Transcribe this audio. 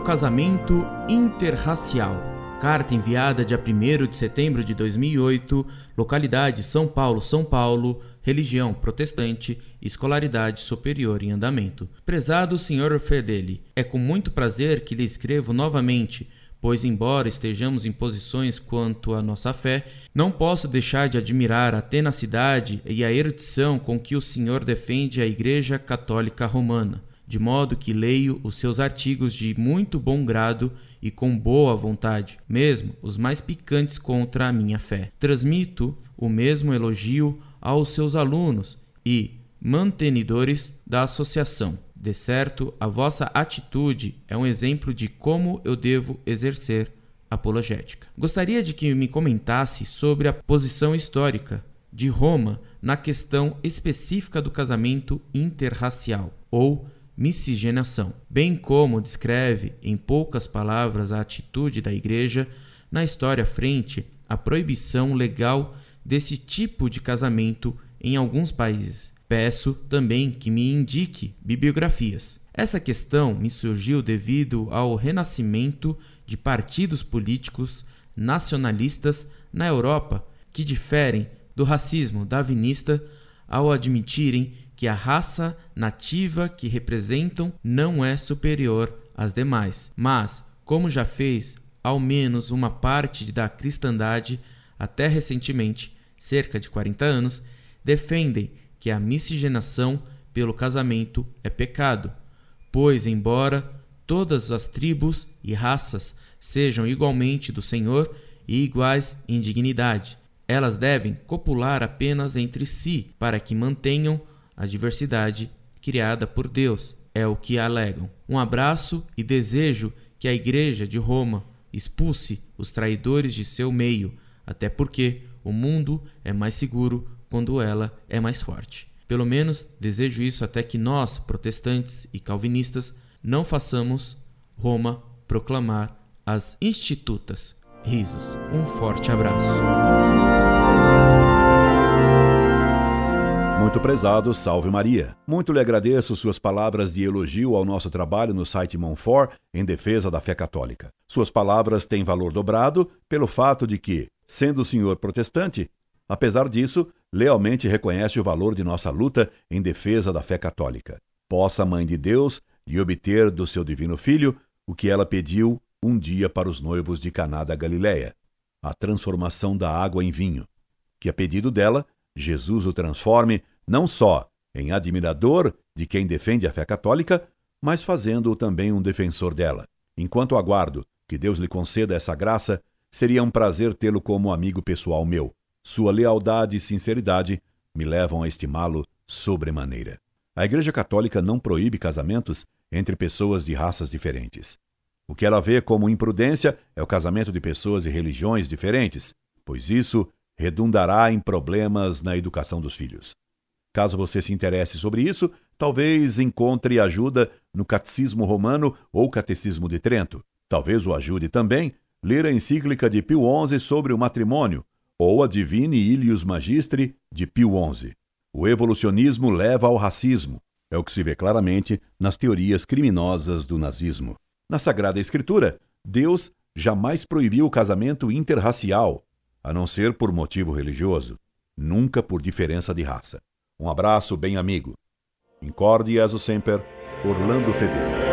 casamento interracial. Carta enviada dia 1 de setembro de 2008, localidade São Paulo, São Paulo, religião protestante, escolaridade superior em andamento. Prezado Sr. Fedeli, é com muito prazer que lhe escrevo novamente, pois, embora estejamos em posições quanto à nossa fé, não posso deixar de admirar a tenacidade e a erudição com que o senhor defende a Igreja Católica Romana de modo que leio os seus artigos de muito bom grado e com boa vontade, mesmo os mais picantes contra a minha fé. Transmito o mesmo elogio aos seus alunos e mantenedores da associação. De certo, a vossa atitude é um exemplo de como eu devo exercer apologética. Gostaria de que me comentasse sobre a posição histórica de Roma na questão específica do casamento interracial ou miscigenação, bem como descreve em poucas palavras a atitude da Igreja na história frente à proibição legal desse tipo de casamento em alguns países. Peço também que me indique bibliografias. Essa questão me surgiu devido ao renascimento de partidos políticos nacionalistas na Europa que diferem do racismo darwinista ao admitirem que a raça nativa que representam não é superior às demais, mas, como já fez ao menos uma parte da cristandade até recentemente, cerca de 40 anos, defendem que a miscigenação pelo casamento é pecado, pois, embora todas as tribos e raças sejam igualmente do Senhor e iguais em dignidade, elas devem copular apenas entre si para que mantenham a diversidade criada por Deus, é o que alegam. Um abraço e desejo que a Igreja de Roma expulse os traidores de seu meio, até porque o mundo é mais seguro quando ela é mais forte. Pelo menos desejo isso até que nós, protestantes e calvinistas, não façamos Roma proclamar as institutas. Risos. Um forte abraço. Muito prezado, salve Maria. Muito lhe agradeço suas palavras de elogio ao nosso trabalho no site Monfort em defesa da fé católica. Suas palavras têm valor dobrado pelo fato de que, sendo o senhor protestante, apesar disso, lealmente reconhece o valor de nossa luta em defesa da fé católica. Possa a Mãe de Deus lhe obter do seu divino Filho o que ela pediu um dia para os noivos de Caná da Galiléia, a transformação da água em vinho, que a pedido dela Jesus o transforme não só em admirador de quem defende a fé católica, mas fazendo-o também um defensor dela. Enquanto aguardo que Deus lhe conceda essa graça, seria um prazer tê-lo como amigo pessoal meu. Sua lealdade e sinceridade me levam a estimá-lo sobremaneira. A Igreja Católica não proíbe casamentos entre pessoas de raças diferentes. O que ela vê como imprudência é o casamento de pessoas de religiões diferentes, pois isso redundará em problemas na educação dos filhos. Caso você se interesse sobre isso, talvez encontre ajuda no Catecismo Romano ou Catecismo de Trento. Talvez o ajude também ler a encíclica de Pio XI sobre o matrimônio ou a Divine Ilius Magistri de Pio XI. O evolucionismo leva ao racismo. É o que se vê claramente nas teorias criminosas do nazismo. Na Sagrada Escritura, Deus jamais proibiu o casamento interracial, a não ser por motivo religioso, nunca por diferença de raça. Um abraço bem amigo. Incorde Jesus Semper, Orlando Fedeli.